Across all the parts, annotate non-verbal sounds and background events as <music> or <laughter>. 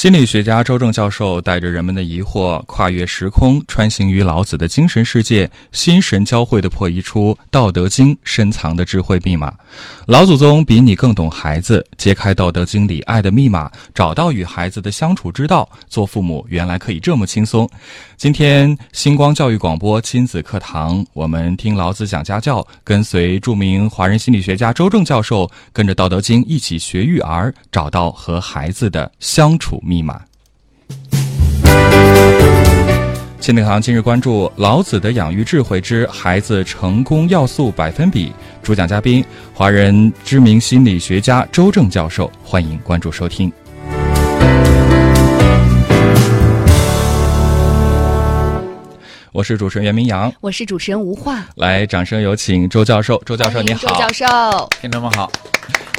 心理学家周正教授带着人们的疑惑，跨越时空，穿行于老子的精神世界，心神交汇的破译出《道德经》深藏的智慧密码。老祖宗比你更懂孩子，揭开《道德经》里爱的密码，找到与孩子的相处之道。做父母原来可以这么轻松。今天星光教育广播亲子课堂，我们听老子讲家教，跟随著名华人心理学家周正教授，跟着《道德经》一起学育儿，找到和孩子的相处。密码。亲子堂今日关注老子的养育智慧之孩子成功要素百分比，主讲嘉宾华人知名心理学家周正教授，欢迎关注收听。我是主持人袁明阳，我是主持人吴化，来，掌声有请周教授。周教授你好，周教授，听众们好，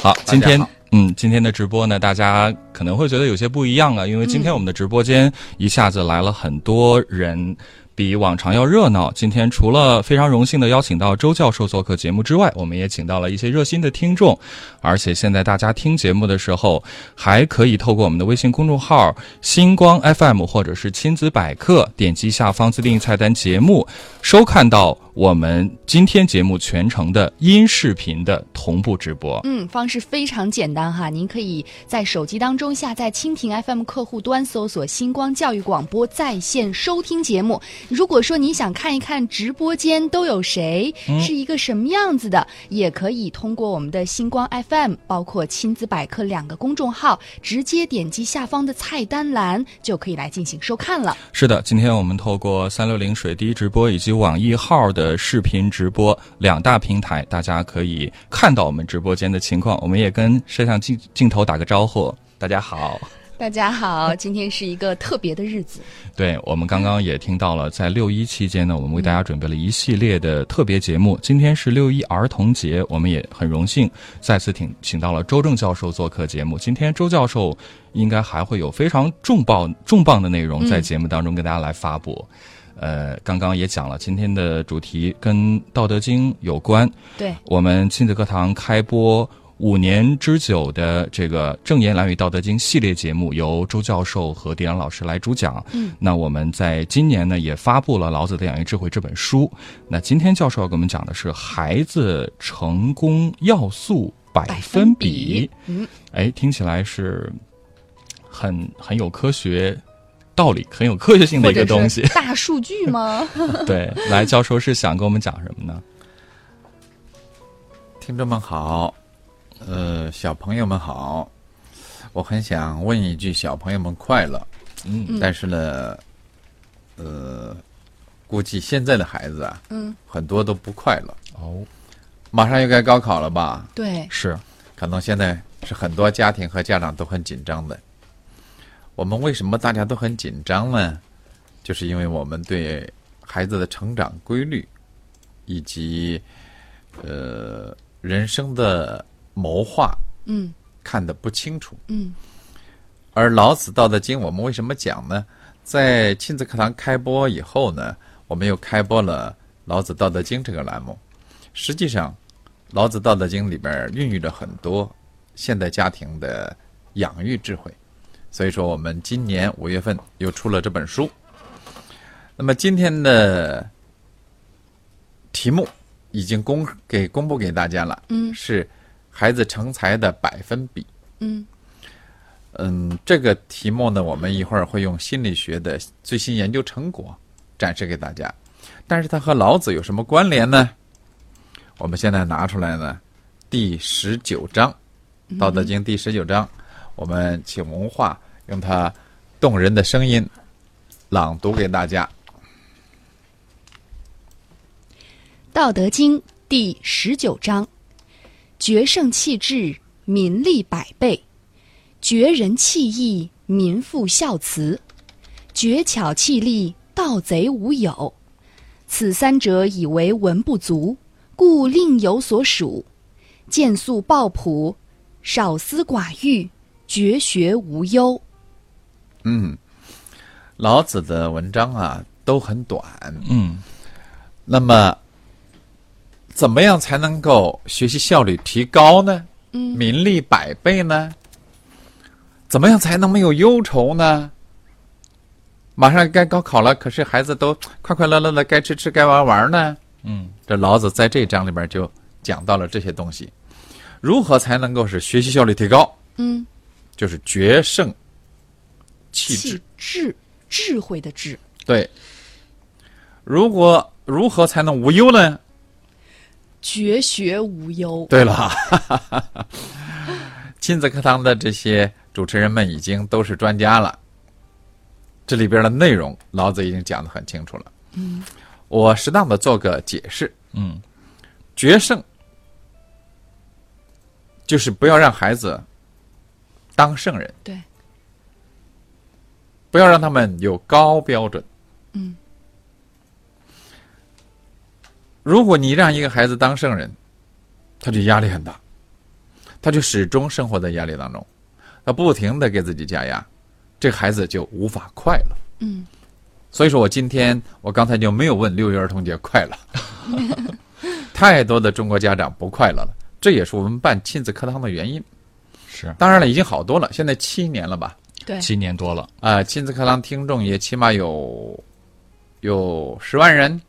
好，今天。嗯，今天的直播呢，大家可能会觉得有些不一样啊，因为今天我们的直播间一下子来了很多人。比往常要热闹。今天除了非常荣幸的邀请到周教授做客节目之外，我们也请到了一些热心的听众。而且现在大家听节目的时候，还可以透过我们的微信公众号“星光 FM” 或者是“亲子百科”，点击下方自定义菜单节目，收看到我们今天节目全程的音视频的同步直播。嗯，方式非常简单哈，您可以在手机当中下载蜻蜓 FM 客户端，搜索“星光教育广播”在线收听节目。如果说你想看一看直播间都有谁，是一个什么样子的，也可以通过我们的星光 FM，包括亲子百科两个公众号，直接点击下方的菜单栏就可以来进行收看了。是的，今天我们透过三六零水滴直播以及网易号的视频直播两大平台，大家可以看到我们直播间的情况。我们也跟摄像镜镜头打个招呼，大家好。大家好，今天是一个特别的日子。<laughs> 对我们刚刚也听到了，在六一期间呢，我们为大家准备了一系列的特别节目。今天是六一儿童节，我们也很荣幸再次请请到了周正教授做客节目。今天周教授应该还会有非常重磅重磅的内容在节目当中跟大家来发布。呃，刚刚也讲了，今天的主题跟《道德经》有关。对，我们亲子课堂开播。五年之久的这个《正言蓝语道德经》系列节目，由周教授和迪阳老师来主讲。嗯，那我们在今年呢也发布了《老子的养育智慧》这本书。那今天教授要给我们讲的是孩子成功要素百分比。嗯，哎，听起来是很很有科学道理、很有科学性的一个东西。<laughs> 大数据吗？<laughs> 对，来，教授是想跟我们讲什么呢？听众们好。呃，小朋友们好，我很想问一句：小朋友们快乐？嗯，但是呢，呃，估计现在的孩子啊，嗯，很多都不快乐。哦，马上又该高考了吧？对，是，可能现在是很多家庭和家长都很紧张的。我们为什么大家都很紧张呢？就是因为我们对孩子的成长规律以及呃人生的。谋划，嗯，看得不清楚，嗯，而老子《道德经》，我们为什么讲呢？在亲子课堂开播以后呢，我们又开播了《老子道德经》这个栏目。实际上，《老子道德经》里边孕育着很多现代家庭的养育智慧。所以说，我们今年五月份又出了这本书。那么今天的题目已经公给公布给大家了，嗯，是。孩子成才的百分比，嗯，嗯，这个题目呢，我们一会儿会用心理学的最新研究成果展示给大家。但是它和老子有什么关联呢？我们现在拿出来呢，第十九章《道德经》第十九章，我们请文化用他动人的声音朗读给大家，《道德经》第十九章。决胜气质，民利百倍；绝人弃义，民复孝慈；绝巧气力，盗贼无有。此三者，以为文不足，故另有所属。见素抱朴，少思寡欲，绝学无忧。嗯，老子的文章啊，都很短。嗯那么，怎么样才能够学习效率提高呢？嗯名利百倍呢？怎么样才能没有忧愁呢？马上该高考了，可是孩子都快快乐乐的，该吃吃，该玩玩呢。嗯这老子在这章里边就讲到了这些东西，如何才能够使学习效率提高？嗯，就是决胜气质气。智智慧的智，对，如果如何才能无忧呢？绝学无忧。对了，<laughs> 亲子课堂的这些主持人们已经都是专家了，这里边的内容老子已经讲得很清楚了。嗯，我适当的做个解释。嗯决胜就是不要让孩子当圣人，对，不要让他们有高标准。嗯，如果你让一个孩子当圣人，他就压力很大，他就始终生活在压力当中，他不停的给自己加压，这个孩子就无法快乐。嗯，所以说我今天我刚才就没有问六一儿童节快乐，<laughs> 太多的中国家长不快乐了，这也是我们办亲子课堂的原因。是当然了，已经好多了，现在七年了吧？对，七年多了。啊、亲子课堂听众也起码有有十万人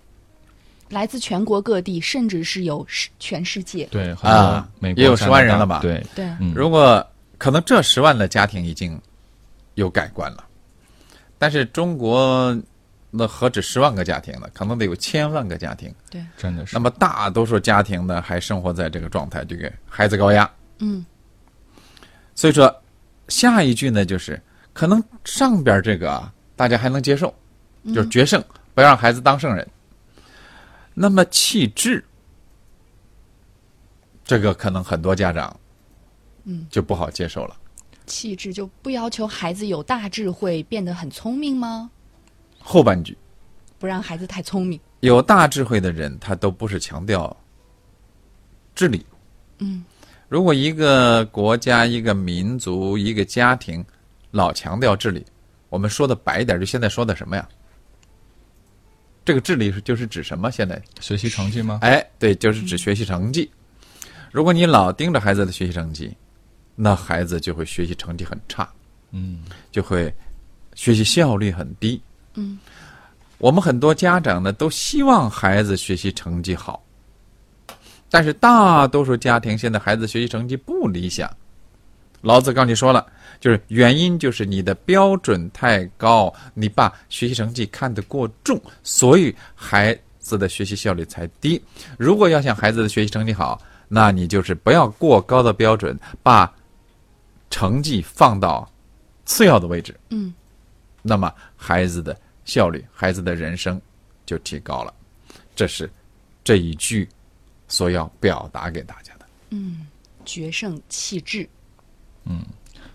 来自全国各地，甚至是有世全世界。对，很啊美国也有10加拿大万人了吧对，对，嗯如果可能这十万的家庭已经有改观了，但是中国那何止十万个家庭呢？可能得有千万个家庭。对，真的是那。么大多数家庭呢，还生活在这个状态，这个孩子高压。嗯，所以说，下一句呢，就是可能上边这个啊，大家还能接受，就是决胜，不要让孩子当圣人。那么气质，这个可能很多家长，嗯，就不好接受了。气质就不要求孩子有大智慧，变得很聪明吗？后半句，不让孩子太聪明。有大智慧的人，他都不是强调智力。嗯，如果一个国家、一个民族、一个家庭老强调智力，我们说的白一点，就现在说的什么呀？这个智力是就是指什么？现在，学习成绩吗？哎，对，就是指学习成绩。如果你老盯着孩子的学习成绩，那孩子就会学习成绩很差，嗯就会学习效率很低。嗯，我们很多家长呢都希望孩子学习成绩好，但是大多数家庭现在孩子学习成绩不理想。老子刚才说了，就是原因就是你的标准太高，你把学习成绩看得过重，所以孩子的学习效率才低。如果要想孩子的学习成绩好，那你就是不要过高的标准，把成绩放到次要的位置。嗯，那么孩子的效率、孩子的人生就提高了。这是这一句所要表达给大家的。嗯决胜气质。嗯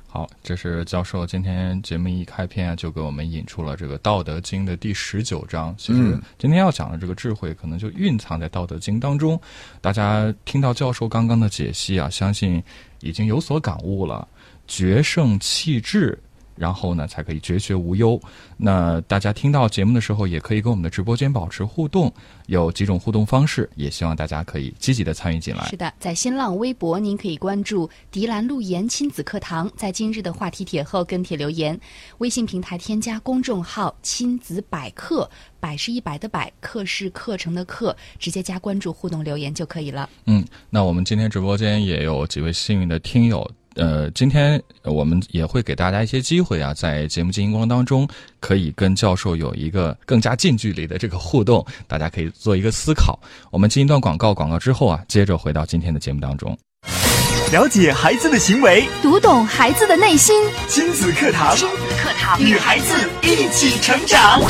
好，这是教授今天节目一开篇啊，就给我们引出了这个《道德经》的第十九章。其实嗯今天要讲的这个智慧，可能就蕴藏在《道德经》当中。大家听到教授刚刚的解析啊，相信已经有所感悟了。决胜气质，然后呢，才可以绝学无忧。那大家听到节目的时候，也可以跟我们的直播间保持互动，有几种互动方式，也希望大家可以积极的参与进来是。的，在新浪微博，您可以关注“迪兰路言亲子课堂”，在今日的话题帖后跟帖留言。微信平台添加公众号“亲子百科”，百是一百的百，课是课程的课，直接加关注互动留言就可以了。嗯，那我们今天直播间也有几位幸运的听友。呃，今天呃我们也会给大家一些机会啊，在节目进行过程当中，可以跟教授有一个更加近距离的这个互动，大家可以做一个思考。我们进一段广告，广告之后啊，接着回到今天的节目当中。了解孩子的行为，读懂孩子的内心，亲子课堂，亲子课堂与孩子一起成长。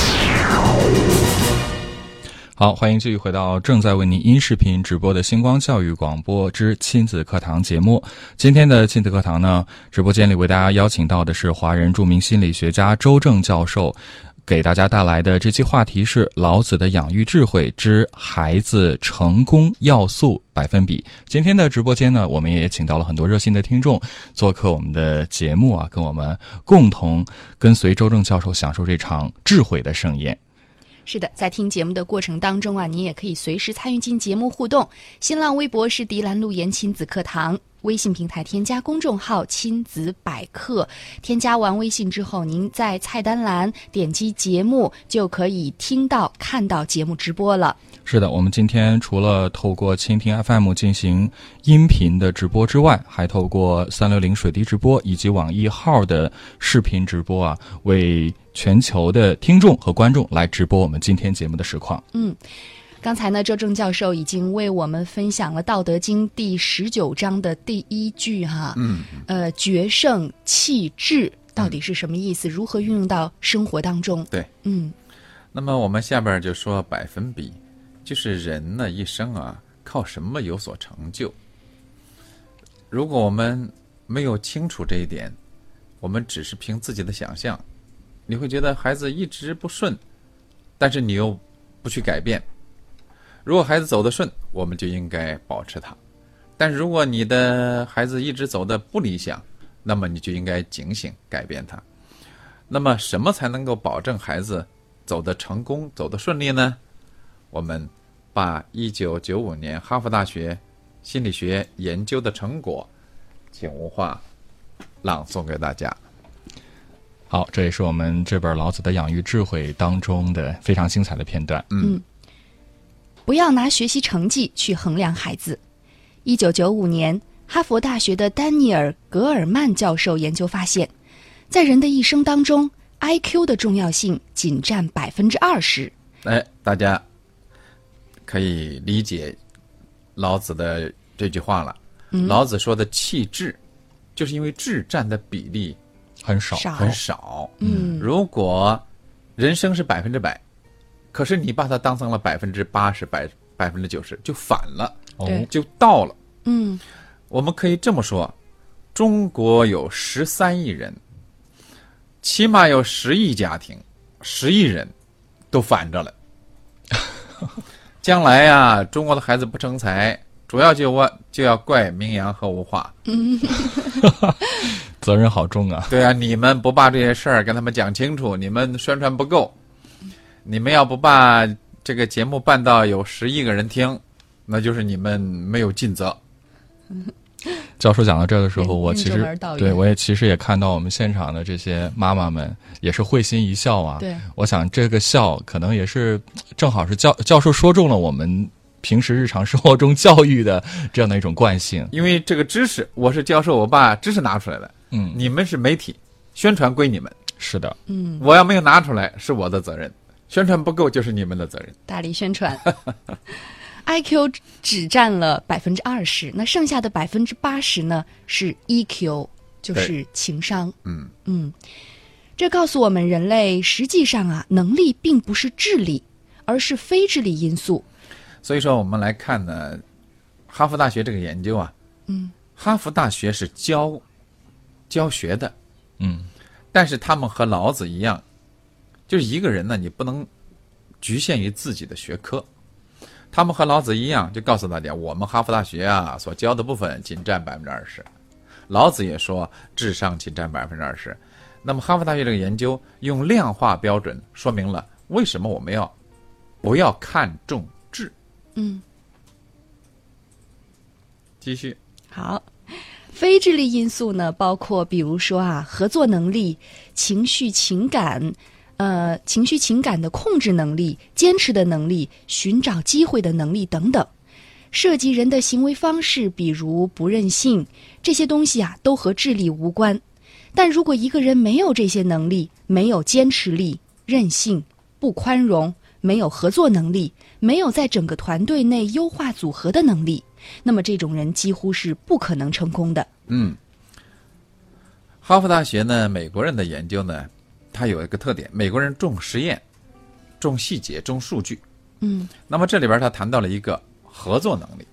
好，欢迎继续回到正在为您音视频直播的星光教育广播之亲子课堂节目。今天的亲子课堂呢，直播间里为大家邀请到的是华人著名心理学家周正教授，给大家带来的这期话题是老子的养育智慧之孩子成功要素百分比。今天的直播间呢，我们也请到了很多热心的听众做客我们的节目啊，跟我们共同跟随周正教授享受这场智慧的盛宴。是的，在听节目的过程当中啊，您也可以随时参与进节目互动。新浪微博是迪兰路言亲子课堂，微信平台添加公众号“亲子百科”。添加完微信之后，您在菜单栏点击节目，就可以听到、看到节目直播了。是的，我们今天除了透过蜻蜓 FM 进行音频的直播之外，还透过三六零水滴直播以及网易号的视频直播啊，为全球的听众和观众来直播我们今天节目的实况。嗯，刚才呢，周正教授已经为我们分享了《道德经》第十九章的第一句哈，嗯，呃，决胜气质到底是什么意思？如何运用到生活当中？对。嗯那么我们下边就说百分比，就是人呢一生啊靠什么有所成就？如果我们没有清楚这一点，我们只是凭自己的想象，你会觉得孩子一直不顺，但是你又不去改变。如果孩子走得顺，我们就应该保持他；但如果你的孩子一直走的不理想，那么你就应该警醒改变他。那么什么才能够保证孩子走得成功、走得顺利呢？我们把一九九五年哈佛大学心理学研究的成果，请无话朗诵给大家。好，这也是我们这本《老子的养育智慧》当中的非常精彩的片段。嗯，不要拿学习成绩去衡量孩子。一九九五年，哈佛大学的丹尼尔·格尔曼教授研究发现，在人的一生当中，IQ 的重要性仅占百分之二十。哎，大家可以理解老子的这句话了。老子说的气质，就是因为智占的比例很少，少很少。嗯如果人生是百分之百，可是你把它当成了百分之八十、百百分之九十，就反了，哦，就倒了。嗯我们可以这么说：中国有十三亿人，起码有十亿家庭，十亿人都反着了。<laughs> 将来呀、中国的孩子不成才，主要就我就要怪明阳和吴化。<laughs> 责任好重啊！对啊，你们不把这些事儿跟他们讲清楚，你们宣传不够，你们要不把这个节目办到有十亿个人听，那就是你们没有尽责。教授讲到这儿的时候，我其实对我也其实也看到我们现场的这些妈妈们也是会心一笑啊。对，我想这个笑可能也是正好是教教授说中了我们平时日常生活中教育的这样的一种惯性。因为这个知识，我是教授，我把知识拿出来了，嗯，你们是媒体，宣传归你们，是的，嗯，我要没有拿出来是我的责任，宣传不够就是你们的责任。大力宣传。<laughs> IQ 只占了百分之二十，那剩下的百分之八十呢是 EQ，就是情商。嗯嗯，这告诉我们，人类实际上啊，能力并不是智力，而是非智力因素。所以说，我们来看呢，哈佛大学这个研究啊，嗯，哈佛大学是教教学的，嗯，但是他们和老子一样，就是一个人呢，你不能局限于自己的学科。他们和老子一样，就告诉大家，我们哈佛大学啊所教的部分仅占百分之二十。老子也说，智商仅占百分之二十。那么哈佛大学这个研究用量化标准说明了为什么我们要不要看重智。嗯，继续，好。非智力因素呢，包括比如说啊，合作能力、情绪情感，呃，情绪情感的控制能力、坚持的能力、寻找机会的能力等等。涉及人的行为方式，比如不任性，这些东西啊，都和智力无关。但如果一个人没有这些能力，没有坚持力、任性、不宽容，没有合作能力，没有在整个团队内优化组合的能力，那么这种人几乎是不可能成功的。嗯，哈佛大学呢，美国人的研究呢，它有一个特点，美国人重实验、重细节、重数据。嗯那么这里边他谈到了一个合作能力，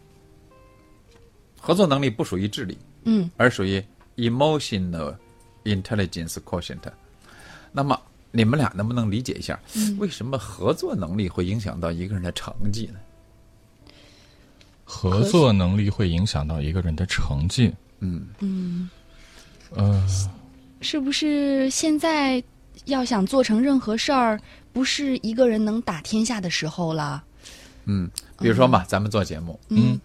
合作能力不属于智力，嗯而属于 emotional intelligence quotient。那么你们俩能不能理解一下，为什么合作能力会影响到一个人的成绩呢？合作能力会影响到一个人的成绩。嗯，嗯，呃，是不是现在要想做成任何事儿，不是一个人能打天下的时候了。嗯，比如说嘛，咱们做节目，嗯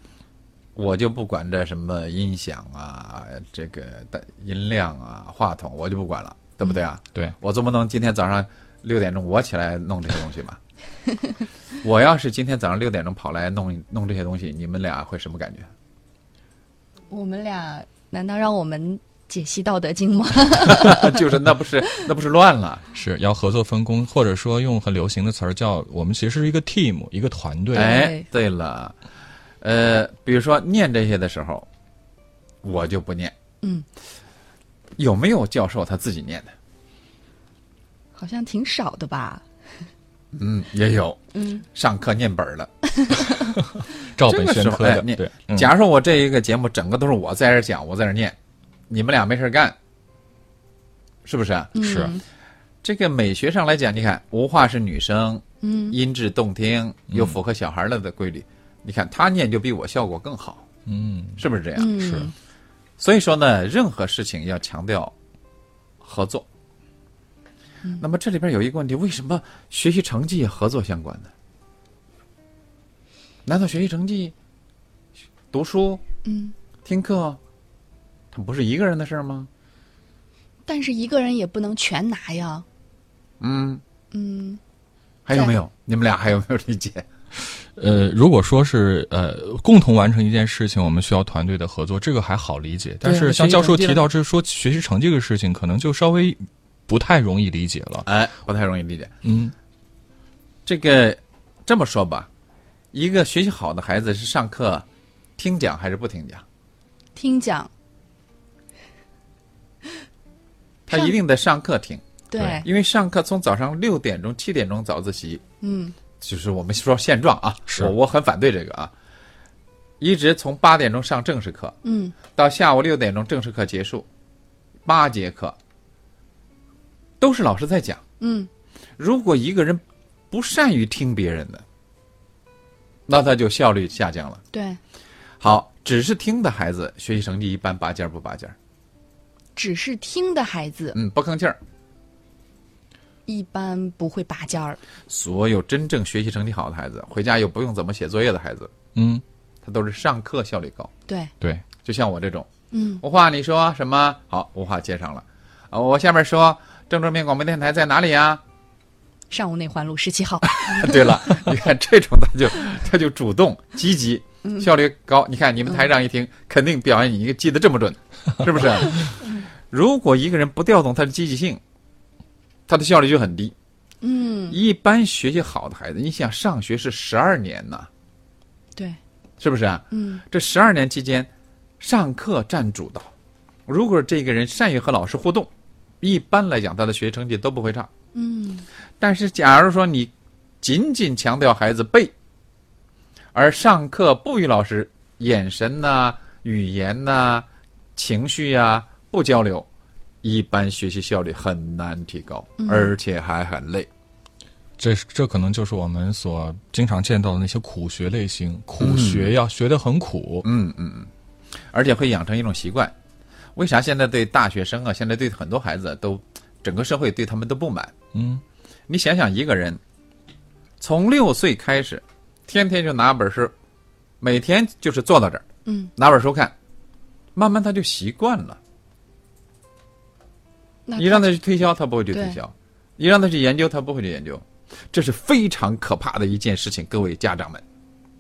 我就不管这什么音响啊，这个的音量啊，话筒，我就不管了，对不对啊？对，我总不能今天早上六点钟我起来弄这些东西吧？<laughs> 我要是今天早上六点钟跑来弄弄这些东西，你们俩会什么感觉？我们俩难道让我们解析《道德经》吗？<laughs> 就是那不是那不是乱了？是要合作分工，或者说用很流行的词儿叫我们其实是一个 team，一个团队。哎，对了，呃，比如说念这些的时候，我就不念。嗯，有没有教授他自己念的？好像挺少的吧。嗯，也有。嗯，上课念本儿了。<laughs> 照本宣科的，哎念对，嗯假如说我这一个节目整个都是我在这讲，我在这念，你们俩没事儿干，是不是啊？是嗯这个美学上来讲，你看无话是女生，嗯音质动听，又符合小孩儿了的规律。你看他念就比我效果更好，嗯，是不是这样？嗯，是所以说呢，任何事情要强调合作。那么这里边有一个问题，为什么学习成绩也合作相关呢？难道学习成绩、读书、嗯，听课，它不是一个人的事儿吗？但是一个人也不能全拿呀。嗯，嗯，还有没有？你们俩还有没有理解？呃，如果说是呃共同完成一件事情，我们需要团队的合作，这个还好理解。但是像教授提到这说学习成绩这个事情，可能就稍微不太容易理解了。哎，不太容易理解。嗯这个这么说吧，一个学习好的孩子是上课听讲还是不听讲？听讲，他一定得上课听。对。对，因为上课从早上六点钟、七点钟早自习，嗯。就是我们说现状啊，是。我我很反对这个啊，一直从八点钟上正式课，嗯。到下午六点钟正式课结束，八节课都是老师在讲。嗯。如果一个人不善于听别人的，那他就效率下降了。对，好，只是听的孩子学习成绩一般，拔尖儿不拔尖儿，只是听的孩子嗯，不吭气儿。一般不会拔尖儿。所有真正学习成绩好的孩子，回家又不用怎么写作业的孩子，嗯，他都是上课效率高。对，对，就像我这种，嗯无话你说什么？好，无话接上了。啊，我下面说郑州人民广播电台在哪里呀？上午内环路十七号。<laughs> 对了，你看这种他就他就主动积极，效率高。你看你们台长一听，肯定表扬你，你记得这么准，是不是？如果一个人不调动他的积极性，他的效率就很低。嗯，一般学习好的孩子，你想上学是十二年呢，对，是不是啊？嗯这十二年期间，上课占主导。如果这个人善于和老师互动，一般来讲他的学习成绩都不会差。嗯但是，假如说你仅仅强调孩子背，而上课不与老师眼神呐、语言呐、情绪呀、不交流，一般学习效率很难提高，而且还很累。这这可能就是我们所经常见到的那些苦学类型，苦学要学得很苦。嗯嗯嗯，而且会养成一种习惯。为啥现在对大学生啊，现在对很多孩子都，整个社会对他们都不满？嗯，你想想，一个人从六岁开始，天天就拿本书，每天就是坐到这儿嗯，拿本书看，慢慢他就习惯了。那你让他去推销，他不会去推销；你让他去研究，他不会去研究。这是非常可怕的一件事情，各位家长们，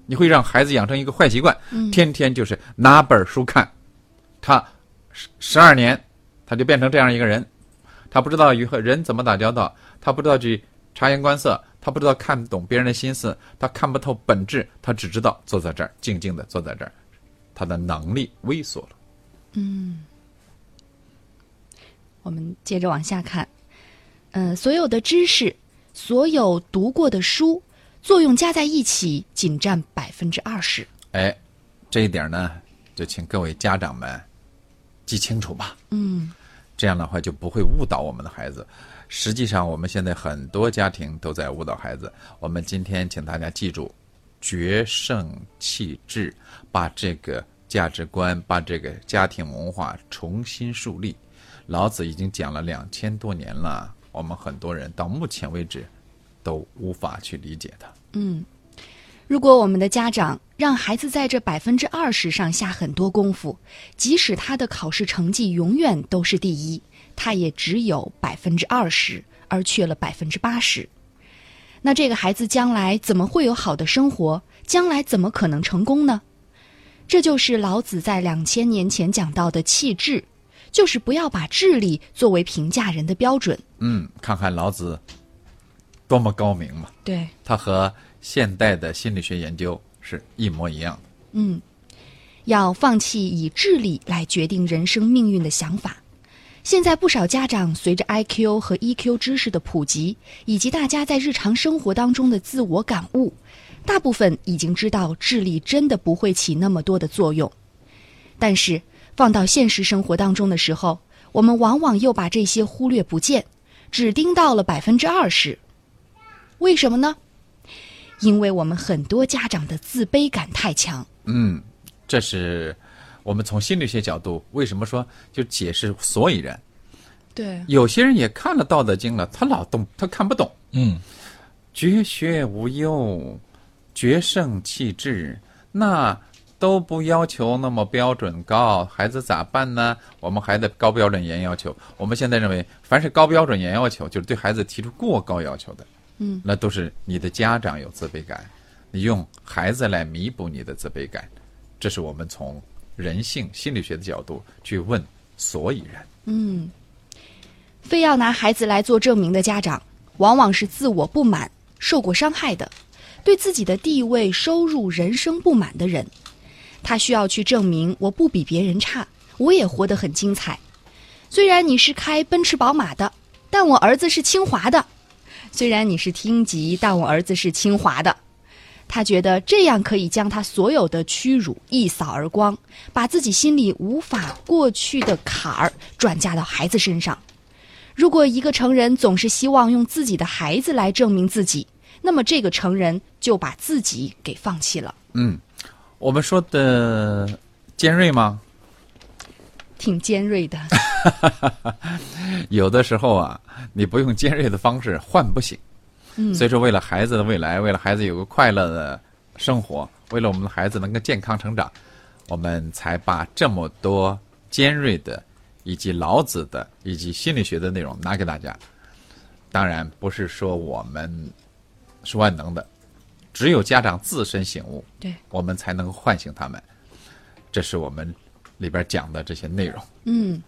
你会让孩子养成一个坏习惯，嗯。天天就是拿本书看，他十十二年，他就变成这样一个人，他不知道与和人怎么打交道，他不知道去察言观色，他不知道看懂别人的心思，他看不透本质，他只知道坐在这儿静静的坐在这儿，他的能力萎缩了。我们接着往下看，嗯、所有的知识，所有读过的书，作用加在一起，仅占百分之二十。哎，这一点呢，就请各位家长们记清楚吧。嗯这样的话就不会误导我们的孩子。实际上，我们现在很多家庭都在误导孩子。我们今天请大家记住，决胜气质，把这个价值观、把这个家庭文化重新树立。老子已经讲了两千多年了，我们很多人到目前为止都无法去理解他。嗯，如果我们的家长让孩子在这百分之二十上下很多功夫，即使他的考试成绩永远都是第一，他也只有百分之二十，而缺了百分之八十。那这个孩子将来怎么会有好的生活？将来怎么可能成功呢？这就是老子在两千年前讲到的气质，就是不要把智力作为评价人的标准。嗯，看看老子多么高明嘛！对，他和现代的心理学研究是一模一样的。嗯，要放弃以智力来决定人生命运的想法。现在不少家长随着 IQ 和 EQ 知识的普及，以及大家在日常生活当中的自我感悟，大部分已经知道智力真的不会起那么多的作用。但是放到现实生活当中的时候，我们往往又把这些忽略不见，只盯到了百分之二十。为什么呢？因为我们很多家长的自卑感太强。嗯，这是我们从心理学角度为什么说就解释所以然。对，有些人也看了《道德经》了，他老懂，他看不懂。嗯，绝学无忧，决胜气质，那都不要求那么标准高，孩子咋办呢？我们还得高标准严要求。我们现在认为，凡是高标准严要求，就是对孩子提出过高要求的，嗯，那都是你的家长有自卑感，你用孩子来弥补你的自卑感，这是我们从人性心理学的角度去问所以然。嗯，非要拿孩子来做证明的家长，往往是自我不满、受过伤害的，对自己的地位、收入、人生不满的人。他需要去证明我不比别人差，我也活得很精彩。虽然你是开奔驰宝马的，但我儿子是清华的；虽然你是厅级，但我儿子是清华的。他觉得这样可以将他所有的屈辱一扫而光，把自己心里无法过去的坎儿转嫁到孩子身上。如果一个成人总是希望用自己的孩子来证明自己，那么这个成人就把自己给放弃了。嗯，我们说的尖锐吗？挺尖锐的，<laughs> 有的时候啊，你不用尖锐的方式换不醒。嗯所以说，为了孩子的未来，为了孩子有个快乐的生活，为了我们的孩子能够健康成长，我们才把这么多尖锐的，以及老子的，以及心理学的内容拿给大家。当然，不是说我们是万能的，只有家长自身醒悟，对，我们才能唤醒他们。这是我们里边讲的这些内容。嗯，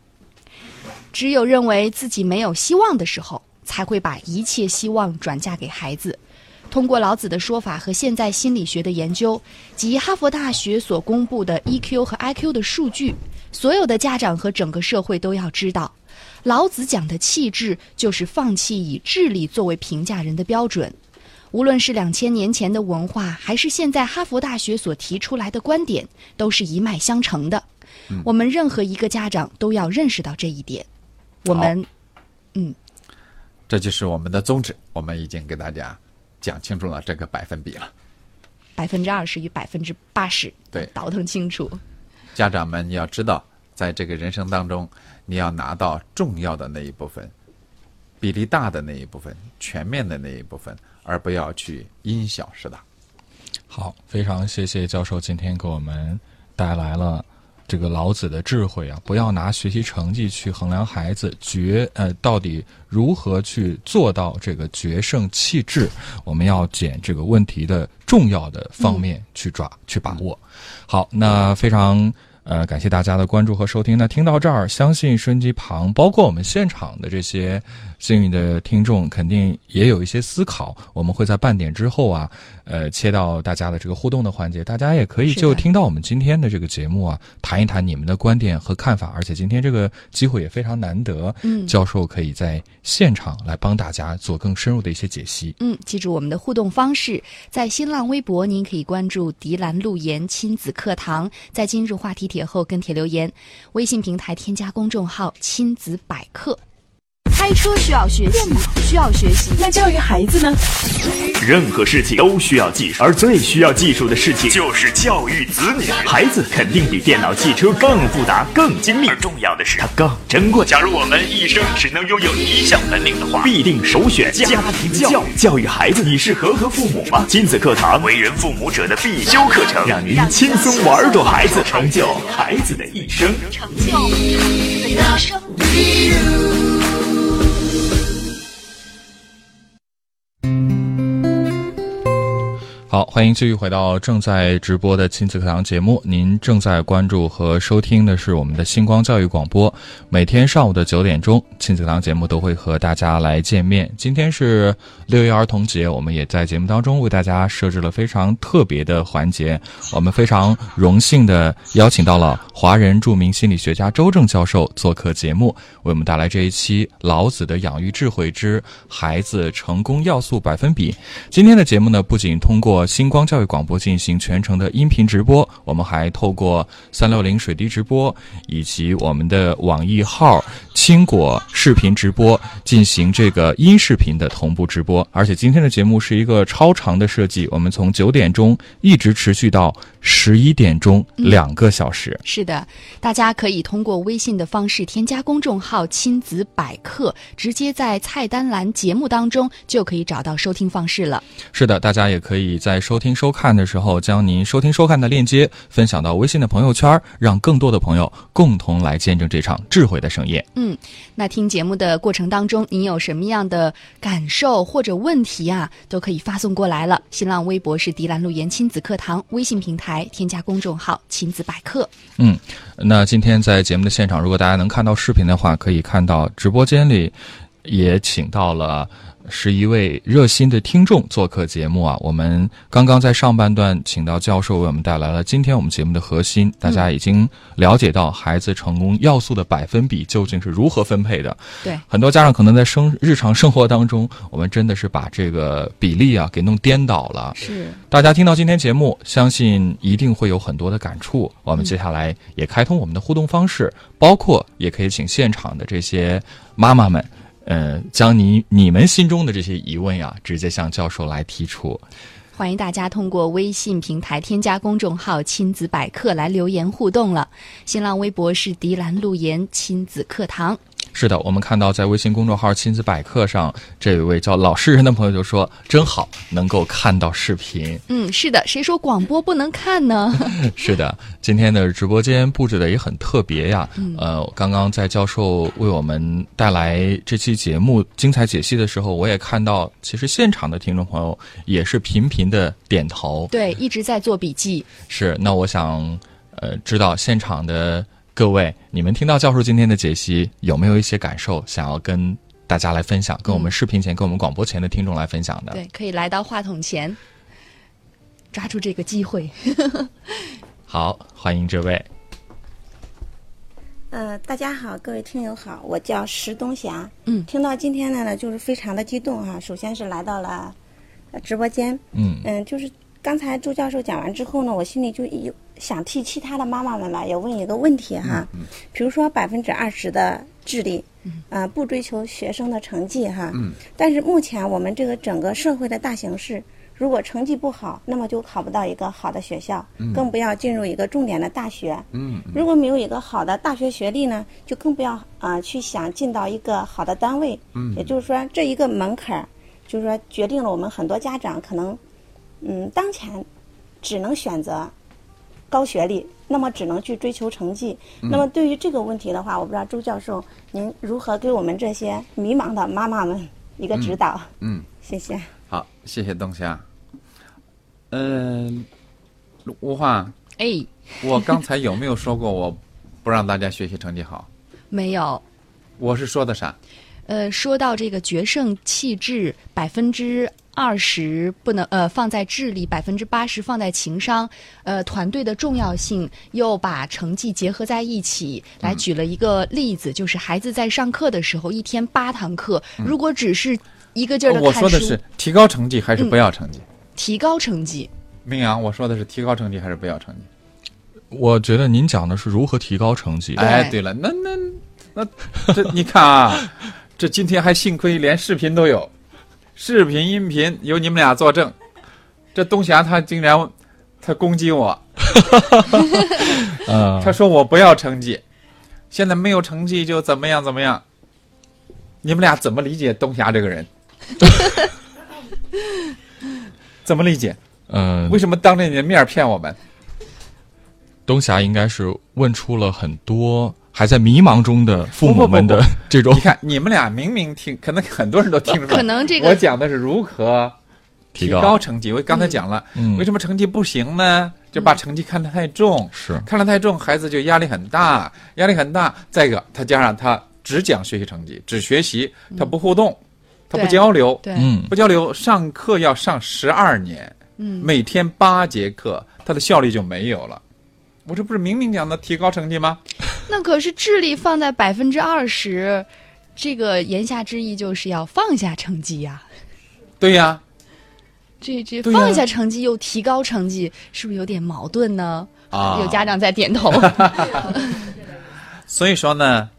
只有认为自己没有希望的时候，才会把一切希望转嫁给孩子。通过老子的说法和现在心理学的研究，及哈佛大学所公布的 EQ 和 IQ 的数据，所有的家长和整个社会都要知道，老子讲的气质就是放弃以智力作为评价人的标准。无论是两千年前的文化，还是现在哈佛大学所提出来的观点，都是一脉相承的。我们任何一个家长都要认识到这一点。我们嗯这就是我们的宗旨，我们已经给大家讲清楚了这个百分比了。百分之二十与百分之八十，对倒腾清楚。家长们要知道，在这个人生当中，你要拿到重要的那一部分，比例大的那一部分，全面的那一部分，而不要去因小失大。好，非常谢谢教授今天给我们带来了这个老子的智慧啊！不要拿学习成绩去衡量孩子决呃到底如何去做到这个决胜气质，我们要捡这个问题的重要的方面去抓、去把握。好，那非常。呃，感谢大家的关注和收听。那听到这儿，相信收音机旁，包括我们现场的这些幸运的听众，肯定也有一些思考。我们会在半点之后啊，呃，切到大家的这个互动的环节，大家也可以就听到我们今天的这个节目啊，谈一谈你们的观点和看法。而且今天这个机会也非常难得，嗯教授可以在现场来帮大家做更深入的一些解析。嗯，记住我们的互动方式，在新浪微博您可以关注“迪兰路言亲子课堂”，在今日话题帖后跟帖留言；微信平台添加公众号“亲子百科”。开车需要学习，需要学习。那教育孩子呢？任何事情都需要技术，而最需要技术的事情就是教育子女。孩子肯定比电脑、汽车更复杂、更精密，而重要的是它更珍贵。假如我们一生只能拥有一项本领的话，必定首选家庭教育。教育孩子，你是合格父母吗？亲子课堂，为人父母者的必修课程，让您轻松玩转孩子，成就孩子的一生。成就孩子的一生。好，欢迎继续回到正在直播的亲子课堂节目。您正在关注和收听的是我们的星光教育广播。每天上午的九点钟，亲子课堂节目都会和大家来见面。今天是六一儿童节，我们也在节目当中为大家设置了非常特别的环节。我们非常荣幸的邀请到了华人著名心理学家周正教授做客节目，为我们带来这一期《老子的养育智慧之孩子成功要素百分比》。今天的节目呢，不仅通过星光教育广播进行全程的音频直播，我们还透过三六零水滴直播以及我们的网易号青果视频直播进行这个音视频的同步直播。而且今天的节目是一个超长的设计，我们从九点钟一直持续到十一点钟，两个小时。是的，大家可以通过微信的方式添加公众号“亲子百科”，直接在菜单栏节目当中就可以找到收听方式了。是的，大家也可以在收听收看的时候，将您收听收看的链接分享到微信的朋友圈，让更多的朋友共同来见证这场智慧的盛宴。嗯，嗯那听节目的过程当中，您有什么样的感受或者问题啊，都可以发送过来了。新浪微博是迪兰路言亲子课堂，微信平台添加公众号“亲子百科”。嗯，那今天在节目的现场，如果大家能看到视频的话，可以看到直播间里也请到了。十一位热心的听众做客节目啊！我们刚刚在上半段请到教授为我们带来了今天我们节目的核心，大家已经了解到孩子成功要素的百分比究竟是如何分配的。对，很多家长可能在生日常生活当中，我们真的是把这个比例啊给弄颠倒了。是，大家听到今天节目，相信一定会有很多的感触。我们接下来也开通我们的互动方式，包括也可以请现场的这些妈妈们。呃，将你你们心中的这些疑问呀，直接向教授来提出。欢迎大家通过微信平台添加公众号“亲子百科”来留言互动了。新浪微博是迪兰路言亲子课堂。是的，我们看到在微信公众号“亲子百科”上，这位叫老实人的朋友就说：“真好，能够看到视频。”嗯，是的，谁说广播不能看呢？<laughs> 是的，今天的直播间布置的也很特别呀。呃，刚刚在教授为我们带来这期节目精彩解析的时候，我也看到，其实现场的听众朋友也是频频的点头，对，一直在做笔记。是，那我想，呃，知道现场的。各位，你们听到教授今天的解析，有没有一些感受想要跟大家来分享？跟我们视频前、跟我们广播前的听众来分享的？对，可以来到话筒前，抓住这个机会。<laughs> 好，欢迎这位。呃，大家好，各位听友好，我叫石东霞。嗯，听到今天的呢，就是非常的激动哈。首先是来到了直播间。嗯嗯，就是刚才朱教授讲完之后呢，我心里就有。想替其他的妈妈们吧，也问一个问题哈，比如说百分之二十的智力，啊，不追求学生的成绩哈，但是目前我们这个整个社会的大形势，如果成绩不好，那么就考不到一个好的学校，更不要进入一个重点的大学。如果没有一个好的大学学历呢，就更不要啊去想进到一个好的单位。也就是说，这一个门槛儿，就是说决定了我们很多家长可能，嗯，当前只能选择。高学历，那么只能去追求成绩。那么对于这个问题的话，我不知道周教授您如何给我们这些迷茫的妈妈们一个指导？嗯，谢谢。好，谢谢东霞。嗯，吴华，哎，我刚才有没有说过我不让大家学习成绩好？没有。我是说的啥？呃，说到这个决胜气质百分之。二十不能呃放在智力，百分之八十放在情商，呃团队的重要性又把成绩结合在一起，来举了一个例子，就是孩子在上课的时候，一天八堂课，如果只是一个劲儿的看书，我说的是提高成绩还是不要成绩？提高成绩。明阳，我说的是提高成绩还是不要成绩？我觉得您讲的是如何提高成绩。哎，对了，那那那这你看啊。这今天还幸亏连视频都有，视频、音频有你们俩作证。这东霞他竟然他攻击我，嗯，<laughs> 他说我不要成绩，现在没有成绩就怎么样怎么样。你们俩怎么理解东霞这个人？<laughs> 怎么理解？嗯，为什么当着你的面骗我们？东霞应该是问出了很多还在迷茫中的父母们的不不 <laughs> 这种你看，你们俩明明听，可能很多人都听出来，可能这个我讲的是如何提提高高成绩。我刚才讲了，嗯为什么成绩不行呢？就把成绩看得太重，是看得太重，孩子就压力很大，压力很大。再一个，他加上他只讲学习成绩，只学习，他不互动，他不交流，对，嗯不交流，上课要上十二年，嗯每天八节课，他的效率就没有了。我这不是明明讲的提高成绩吗？<laughs> 那可是智力放在百分之二十，这个言下之意就是要放下成绩呀、对呀、这这放下成绩又提高成绩，是不是有点矛盾呢？啊有家长在点头。<laughs> 所以说呢，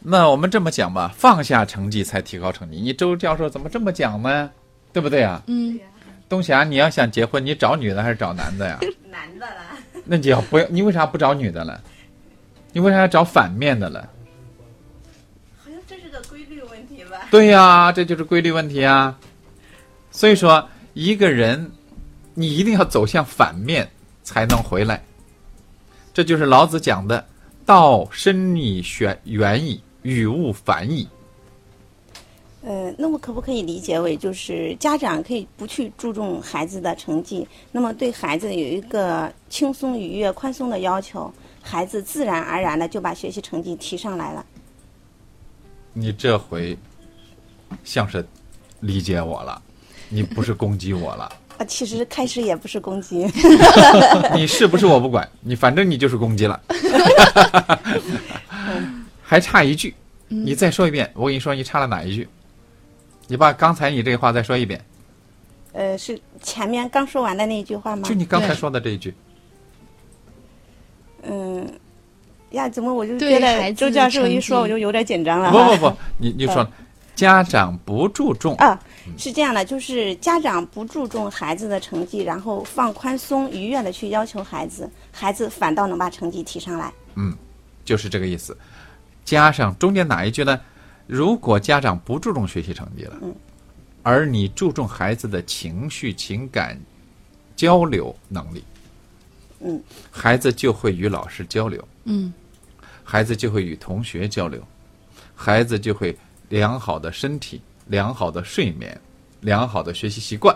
那我们这么讲吧，放下成绩才提高成绩。你周教授怎么这么讲呢？对不对啊？嗯，东霞，你要想结婚，你找女的还是找男的呀？<laughs> 男的了。那你要不要？你为啥不找女的了？你为啥要找反面的了？好像这是个规律问题吧？对呀、这就是规律问题啊。所以说，一个人你一定要走向反面才能回来。这就是老子讲的“道深以玄远矣，与物反矣呃，那么可不可以理解为，就是家长可以不去注重孩子的成绩，那么对孩子有一个轻松、愉悦、宽松的要求，孩子自然而然的就把学习成绩提上来了。”。你这回像是理解我了，你不是攻击我了。<laughs> 啊，其实开始也不是攻击，<laughs> 你是不是我不管，你反正你就是攻击了。<laughs> 还差一句，你再说一遍。我跟你说，你差了哪一句？你把刚才你这话再说一遍，呃，是前面刚说完的那一句话吗就？你刚才说的这一句。嗯，呀，怎么我就觉得周教授一说，我就有点紧张了。不不不，你你说家长不注重，啊，是这样的，就是家长不注重孩子的成绩，然后放宽松、愉悦的去要求孩子，孩子反倒能把成绩提上来。嗯就是这个意思。加上中间哪一句呢？如果家长不注重学习成绩了，嗯而你注重孩子的情绪、情感交流能力，嗯，孩子就会与老师交流，嗯，孩子就会与同学交流，孩子就会良好的身体、良好的睡眠、良好的学习习惯。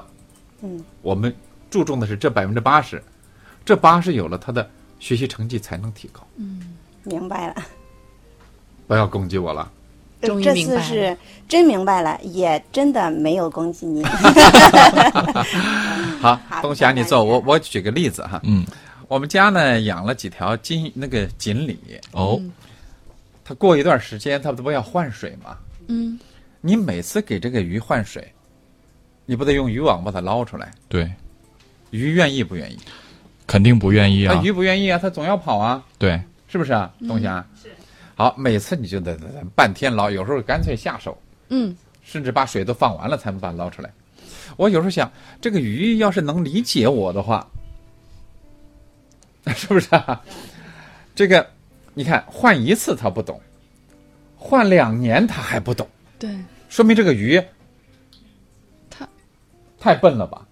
嗯，我们注重的是这百分之八十，这八十有了，他的学习成绩才能提高。明白了，不要攻击我了。这终于明白次是真明白了，也真的没有攻击你。<laughs> 好，好东霞，你坐。我我举个例子哈，嗯，我们家呢养了几条金那个锦鲤，哦，它过一段时间它不都要换水吗？嗯，你每次给这个鱼换水，你不得用渔网把它捞出来？对，鱼愿意不愿意？肯定不愿意啊那，鱼不愿意啊，它总要跑啊，对，是不是啊，东霞？是。好，每次你就得半天捞，有时候干脆下手，嗯，甚至把水都放完了才能把它捞出来。我有时候想，这个鱼要是能理解我的话，<laughs> 是不是啊？这个，你看换一次它不懂，换两年它还不懂，对，说明这个鱼它太笨了吧？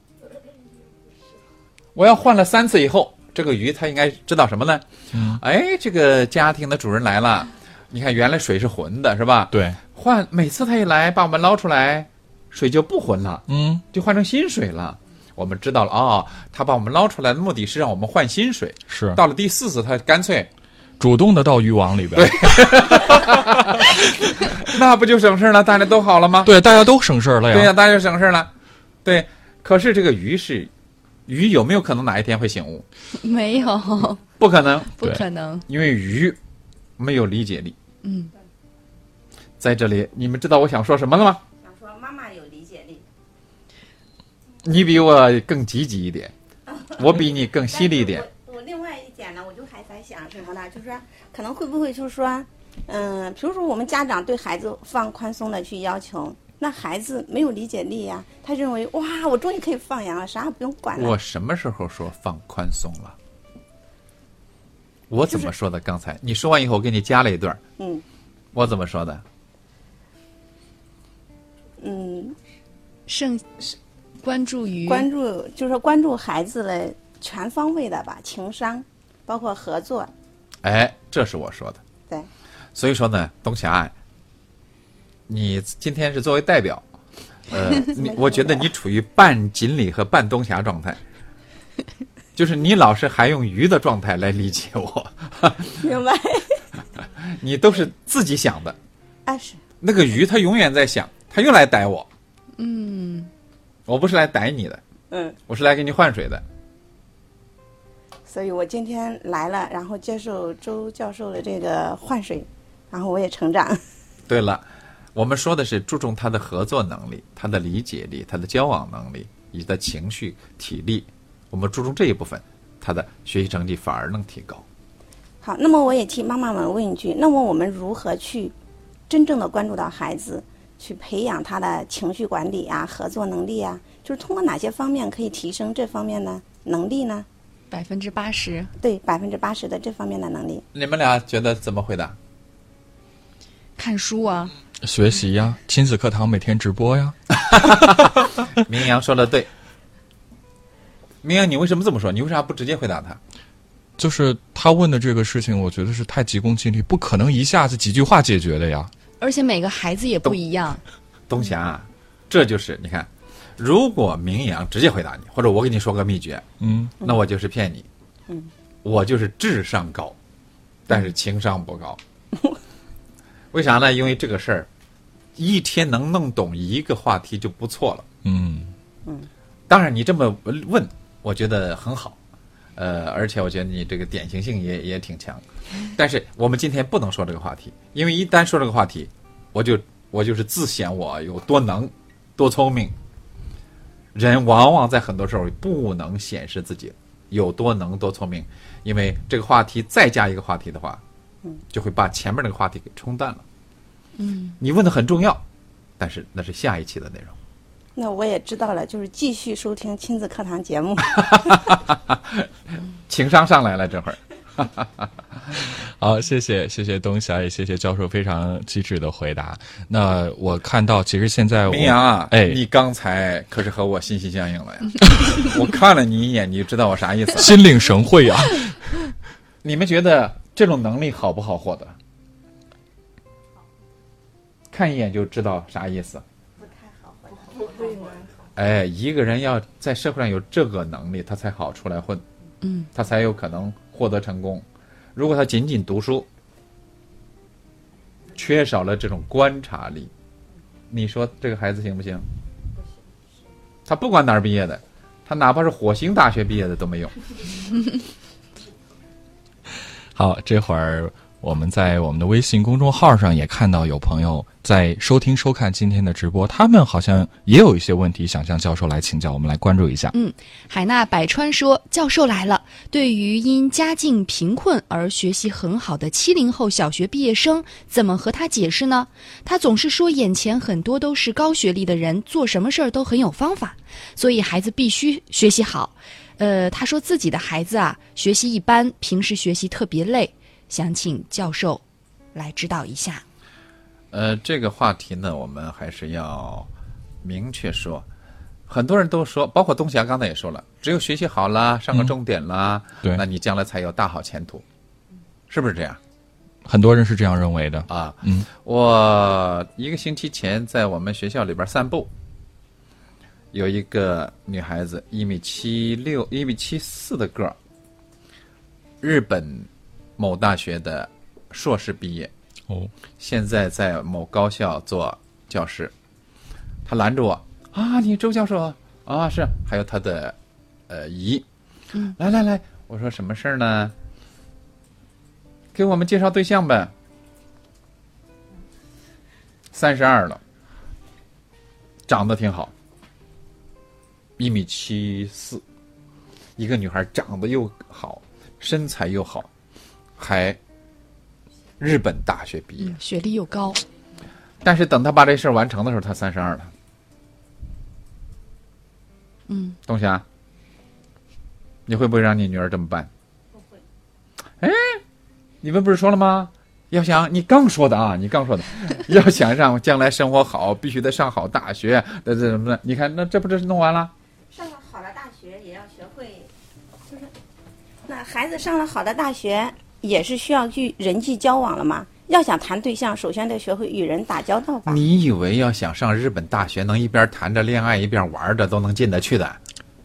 我要换了三次以后，这个鱼它应该知道什么呢？嗯，哎，这个家庭的主人来了，你看原来水是浑的，是吧？对，换每次他一来把我们捞出来，水就不浑了，嗯，就换成新水了。我们知道了哦，他把我们捞出来的目的是让我们换新水。是到了第四次，他干脆主动的到渔网里边，<laughs> 那不就省事了？大家都好了吗？对，大家都省事儿了对呀、呀，大家就省事了。对，可是这个鱼是鱼，有没有可能哪一天会醒悟？<laughs> 没有，不可能，<laughs> 不可能。因为鱼没有理解力。嗯，在这里，你们知道我想说什么了吗？想说妈妈有理解力，你比我更积极一点，<laughs> 我比你更犀利一点。我我另外一点呢，我就还在想什么呢？就是说，可能会不会就是说，嗯，比如说我们家长对孩子放宽松的去要求，那孩子没有理解力呀、他认为哇，我终于可以放羊了，啥也不用管了。我什么时候说放宽松了？我怎么说的？刚才你说完以后，我给你加了一段嗯我怎么说的？嗯，胜关注于关注就是说关注孩子的全方位的吧，情商，包括合作，哎，这是我说的。对，所以说呢，董霞，你今天是作为代表，<laughs> 呃，你我觉得你处于半锦鲤和半东霞状态，就是你老是还用鱼的状态来理解我，明白？<laughs> 你都是自己想的。啊是，那个鱼它永远在想，它又来逮我，嗯，我不是来逮你的，嗯，我是来给你换水的。所以我今天来了，然后接受周教授的这个换水，然后我也成长。对了，我们说的是注重他的合作能力、他的理解力、他的交往能力以及他情绪、体力。我们注重这一部分，他的学习成绩反而能提高。好，那么我也替妈妈们问一句：那么我们如何去真正的关注到孩子，去培养他的情绪管理啊、合作能力啊？就是通过哪些方面可以提升这方面的能力呢？百分之八十。对，百分之八十的这方面的能力。你们俩觉得怎么回答？看书啊，学习呀，亲子课堂每天直播呀。<laughs> 明阳说的对。明阳，你为什么这么说？你为啥不直接回答他？就是他问的这个事情，我觉得是太急功近利，不可能一下子几句话解决的呀。而且每个孩子也不一样。东霞，这就是你看，如果明阳直接回答你，或者我给你说个秘诀，嗯，那我就是骗你。嗯，我就是智商高，但是情商不高。<laughs> 为啥呢？因为这个事儿，一天能弄懂一个话题就不错了。嗯嗯，当然，你这么问，我觉得很好。呃，而且我觉得你这个典型性也也挺强。但是我们今天不能说这个话题，因为一旦说这个话题，我就我就是自显我有多能、多聪明。人往往在很多时候不能显示自己有多能、多聪明，因为这个话题再加一个话题的话，就会把前面那个话题给冲淡了。嗯，你问的很重要，但是那是下一期的内容。那我也知道了，就是继续收听亲子课堂节目。<laughs> 情商上来了，这会儿。<laughs> 好，谢谢谢谢东霞，也谢谢教授非常机智的回答。那我看到，其实现在我明阳啊，哎，你刚才可是和我心心相印了呀！<laughs> 我看了你一眼，你就知道我啥意思了。心领神会啊。你们觉得这种能力好不好获得？看一眼就知道啥意思不太好混。哎，一个人要在社会上有这个能力，他才好出来混，嗯，他才有可能获得成功。如果他仅仅读书，缺少了这种观察力，你说这个孩子行不行？他不管哪儿毕业的，他哪怕是火星大学毕业的都没用。<laughs> 好，这会儿我们在我们的微信公众号上也看到有朋友在收听收看今天的直播，他们好像也有一些问题想向教授来请教，我们来关注一下。嗯，海纳百川说：“教授来了。对于因家境贫困而学习很好的七零后小学毕业生，怎么和他解释呢？他总是说眼前很多都是高学历的人，做什么事儿都很有方法，所以孩子必须学习好。呃，他说自己的孩子啊，学习一般，平时学习特别累，想请教授来指导一下。呃，这个话题呢，我们还是要明确说。很多人都说，包括东霞刚才也说了，只有学习好啦，上个重点啦，对那你将来才有大好前途，是不是这样很多人是这样认为的。啊？嗯，我一个星期前在我们学校里边散步，有一个女孩子，一米七六、一米七四的个儿，日本某大学的硕士毕业，哦，现在在某高校做教师。他拦着我啊，你周教授啊啊是，还有他的呃姨，嗯，来来来，我说什么事儿呢？给我们介绍对象呗。三十二了，长得挺好，一米七四，一个女孩长得又好，身材又好，还日本大学毕业。学历又高，但是等他把这事儿完成的时候，他三十二了。嗯，东霞，你会不会让你女儿这么办？不会。哎，你们不是说了吗？要想你刚说的啊，你刚说的，<laughs> 要想让将来生活好，必须得上好大学，这这什么的？你看，那这不这是弄完了好的大学也要学会，就是那孩子上了好的大学，也是需要去人际交往了嘛。要想谈对象，首先得学会与人打交道吧。你以为要想上日本大学，能一边谈着恋爱一边玩着都能进得去的？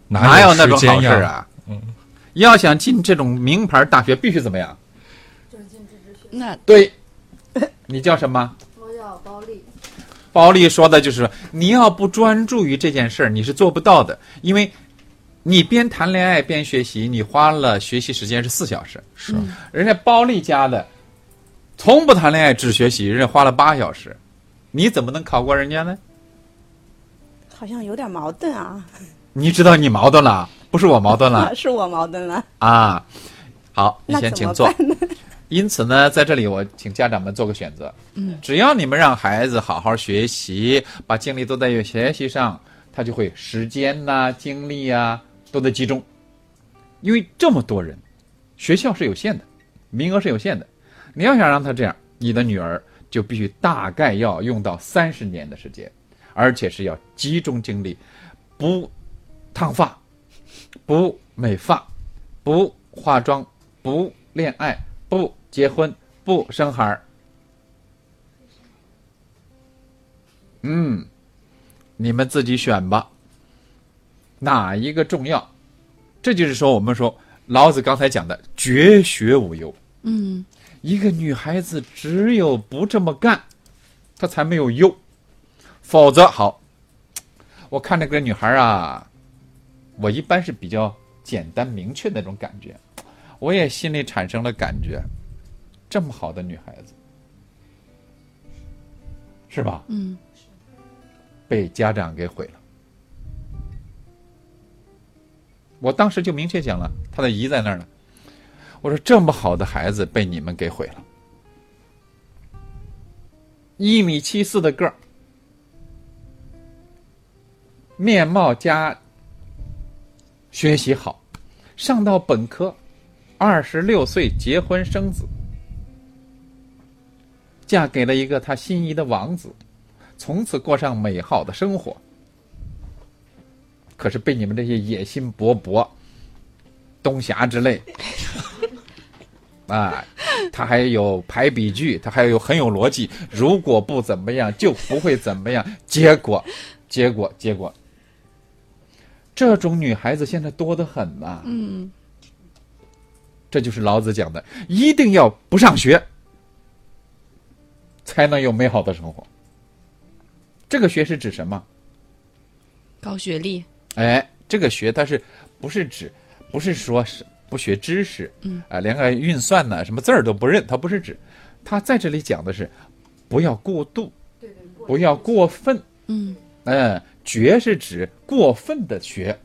哪有那种好事儿啊？嗯，要想进这种名牌大学，必须怎么样？那对，<laughs> 你叫什么？我叫包丽，包丽说的就是，你要不专注于这件事儿，你是做不到的，因为你边谈恋爱边学习，你花了学习时间是四小时，是人家包丽家的从不谈恋爱只学习，人家花了八小时，你怎么能考过人家呢？好像有点矛盾啊，你知道你矛盾了，不是我矛盾了 <laughs> 是我矛盾了。啊。好，你先请坐。<laughs> 因此呢，在这里我请家长们做个选择。嗯，只要你们让孩子好好学习，把精力都在学习上，他就会时间呐、精力呀、都得集中。因为这么多人，学校是有限的，名额是有限的。你要想让他这样，你的女儿就必须大概要用到三十年的时间，而且是要集中精力，不烫发，不美发，不化妆，不恋爱，不结婚，不生孩儿。嗯，你们自己选吧，哪一个重要？这就是说，我们说老子刚才讲的“绝学无忧”。嗯，一个女孩子只有不这么干，她才没有忧，否则好。我看这个女孩啊，我一般是比较简单明确的那种感觉，我也心里产生了感觉，这么好的女孩子，是吧？嗯，被家长给毁了。我当时就明确讲了，他的姨在那儿呢。我说这么好的孩子被你们给毁了，一米七四的个儿，面貌佳，学习好，上到本科，二十六岁结婚生子，嫁给了一个他心仪的王子，从此过上美好的生活。可是被你们这些野心勃勃、东侠之类，<laughs> 啊，他还有排比句，他还有很有逻辑。如果不怎么样，就不会怎么样。结果，结果，结果，这种女孩子现在多得很呐、嗯，这就是老子讲的，一定要不上学，才能有美好的生活。这个学是指什么？高学历，哎，这个学它是不是指不是说是不学知识，嗯。啊，连个运算呢什么字儿都不认，它不是指，它在这里讲的是不要过度，不要过分，嗯，嗯，绝是指过分的学，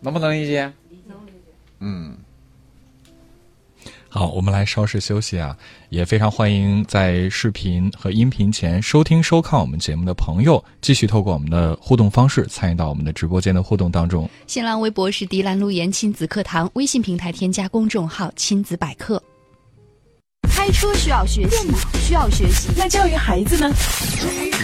能不能理解？嗯，好，我们来稍事休息啊，也非常欢迎在视频和音频前收听收看我们节目的朋友，继续透过我们的互动方式参与到我们的直播间的互动当中。新浪微博是迪兰路言亲子课堂，微信平台添加公众号亲子百科。开车需要学习，电脑需要学习。那教育孩子呢？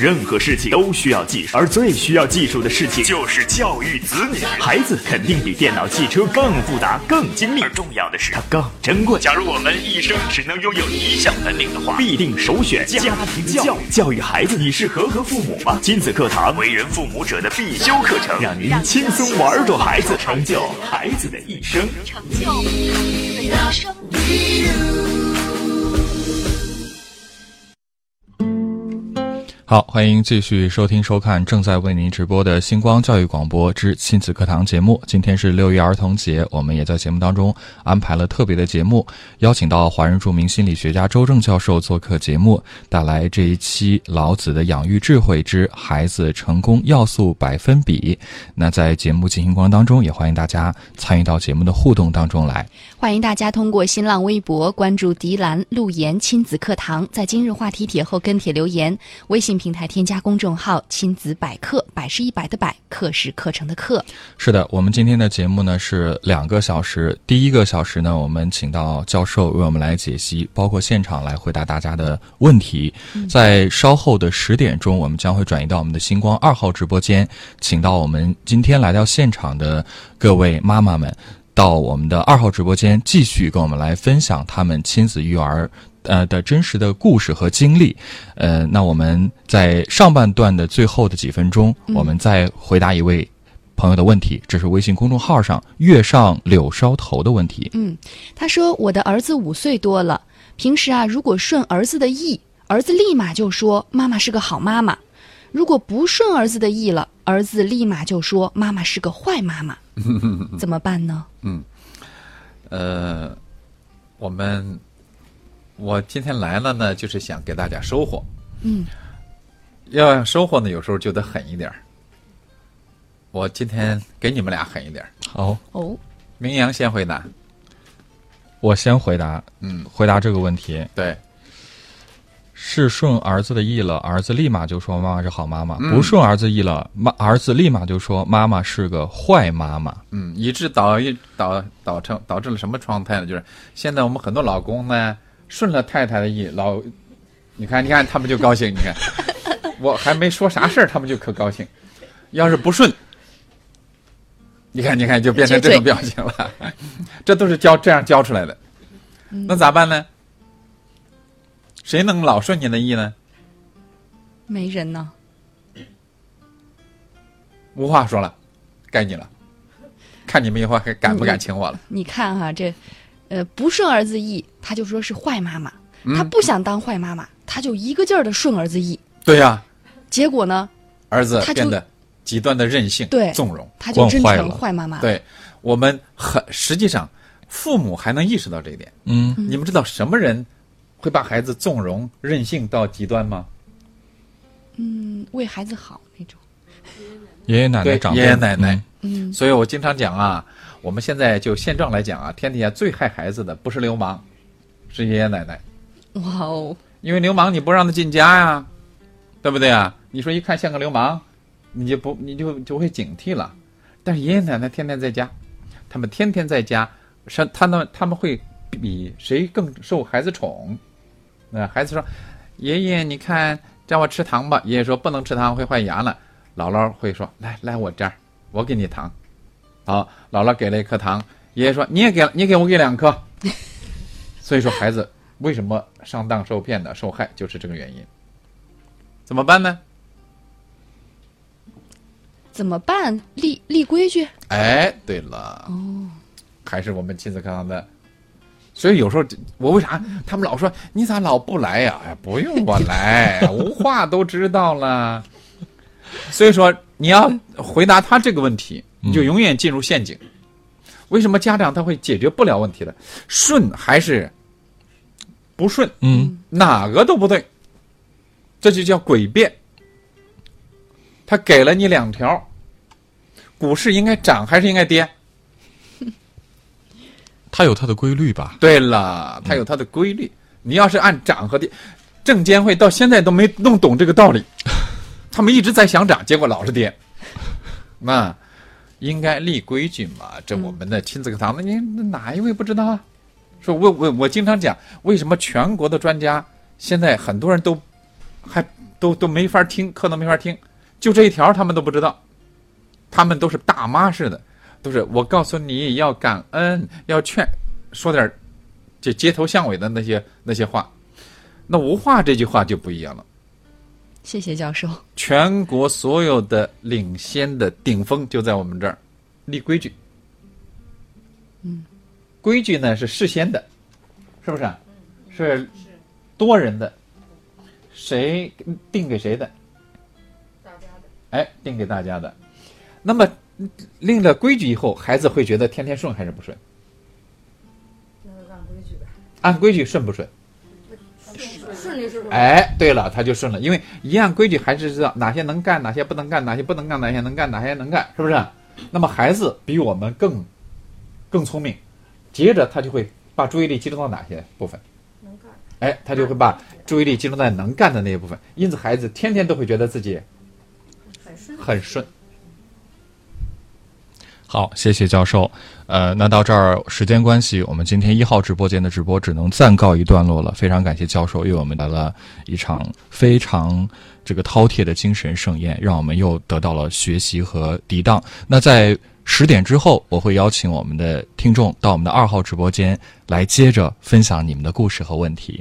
任何事情都需要技术，而最需要技术的事情就是教育子女。孩子肯定比电脑、汽车更复杂、更精密，而重要的是它更珍贵。假如我们一生只能拥有一项本领的话，必定首选家庭教育。教育孩子，你是合格父母吗？亲子课堂，为人父母者的必修课程，让您轻松玩转孩子，成就孩子的一生。成就孩子的一生。好，欢迎继续收听收看正在为您直播的星光教育广播之亲子课堂节目。今天是六一儿童节，我们也在节目当中安排了特别的节目，邀请到华人著名心理学家周正教授做客节目，带来这一期老子的养育智慧之孩子成功要素百分比。那在节目进行过程当中，也欢迎大家参与到节目的互动当中来。欢迎大家通过新浪微博关注迪兰路言亲子课堂，在今日话题帖后跟帖留言，微信。平台添加公众号“亲子百科”，百是一百的百，课是课程的课。是的，我们今天的节目呢是两个小时。第一个小时呢，我们请到教授为我们来解析，包括现场来回答大家的问题。在稍后的十点钟，我们将会转移到我们的星光二号直播间，请到我们今天来到现场的各位妈妈们，到我们的二号直播间继续跟我们来分享他们亲子育儿。呃的真实的故事和经历，呃，那我们在上半段的最后的几分钟，我们再回答一位朋友的问题，这是微信公众号上月上柳梢头的问题。嗯，他说我的儿子五岁多了，平时啊，如果顺儿子的意，儿子立马就说妈妈是个好妈妈；如果不顺儿子的意了，儿子立马就说妈妈是个坏妈妈。<laughs> 怎么办呢？嗯，呃，我们。我今天来了呢，就是想给大家收获。嗯，要收获呢，有时候就得狠一点儿。我今天给你们俩狠一点儿。好哦，明阳先回答。我先回答。嗯，回答这个问题。对，是顺儿子的意了，儿子立马就说妈妈是好妈妈；不顺儿子意了，妈儿子立马就说妈妈是个坏妈妈。嗯，以致导一导导成导致了什么状态呢？就是现在我们很多老公呢。顺了太太的意，老，你看，你看，他们就高兴。你看，我还没说啥事儿，他们就可高兴。要是不顺，你看，你看，就变成这种表情了。这都是教这样教出来的。那咋办呢？谁能老顺你的意呢？没人呢。无话说了，该你了。看你们以后还敢不敢请我了？你看哈这。呃，不顺儿子意，他就说是坏妈妈；他不想当坏妈妈，他就一个劲儿的顺儿子意。对呀，结果呢，儿子变得极端的任性、对纵容，他就真成坏妈妈。对我们很实际上，父母还能意识到这一点。嗯，你们知道什么人会把孩子纵容、任性到极端吗？嗯，为孩子好那种。<laughs> 爷爷奶奶长爷爷奶奶。嗯，所以我经常讲啊。我们现在就现状来讲啊，天底下最害孩子的不是流氓，是爷爷奶奶。哇哦！因为流氓你不让他进家呀，对不对啊？你说一看像个流氓，你就不你就就会警惕了。但是爷爷奶奶天天在家，他们天天在家，是他们他们会比谁更受孩子宠。那孩子说：“爷爷，你看让我吃糖吧。”爷爷说：“不能吃糖，会坏牙了。”姥姥会说：“来来我这儿，我给你糖。”好，姥姥给了一颗糖，爷爷说：“你也给，你给我给两颗。<laughs> ”所以说，孩子为什么上当受骗的受害，就是这个原因。怎么办呢？怎么办？立立规矩。哎，对了，哦，还是我们亲子课堂的。所以有时候我为啥他们老说你咋老不来呀？哎，不用我来，无话都知道了。所以说你要回答他这个问题。你就永远进入陷阱。为什么家长他会解决不了问题的？顺还是不顺？嗯，哪个都不对，这就叫诡辩。他给了你两条，股市应该涨还是应该跌？它有它的规律吧？对了，它有它的规律。你要是按涨和跌，证监会到现在都没弄懂这个道理，<laughs> 他们一直在想涨，结果老是跌。那。应该立规矩嘛？这我们的亲子课堂，那你哪一位不知道啊？说我我我经常讲，为什么全国的专家现在很多人都还都都没法听课，都没法听，就这一条他们都不知道。他们都是大妈似的，都是我告诉你要感恩，要劝，说点这街头巷尾的那些那些话。那无话这句话就不一样了。谢谢教授。全国所有的领先的顶峰就在我们这儿，立规矩。嗯，规矩呢是事先的，是不是？是多人的，谁定给谁的？大家的哎，定给大家的。那么定了规矩以后，孩子会觉得天天顺还是不顺？按规矩顺不顺？顺利是吧？哎，对了，他就顺了，因为一样规矩还是知道哪些能干，哪些不能干，哪些不能干，哪些能干，哪些能干，是不是？那么孩子比我们更更聪明，接着他就会把注意力集中到哪些部分？能干。哎，他就会把注意力集中在能干的那一部分，因此孩子天天都会觉得自己很顺。很顺。好，谢谢教授。呃，那到这儿时间关系，我们今天一号直播间的直播只能暂告一段落了。非常感谢教授为我们来了一场非常这个饕餮的精神盛宴，让我们又得到了学习和涤荡。那在十点之后，我会邀请我们的听众到我们的二号直播间来接着分享你们的故事和问题。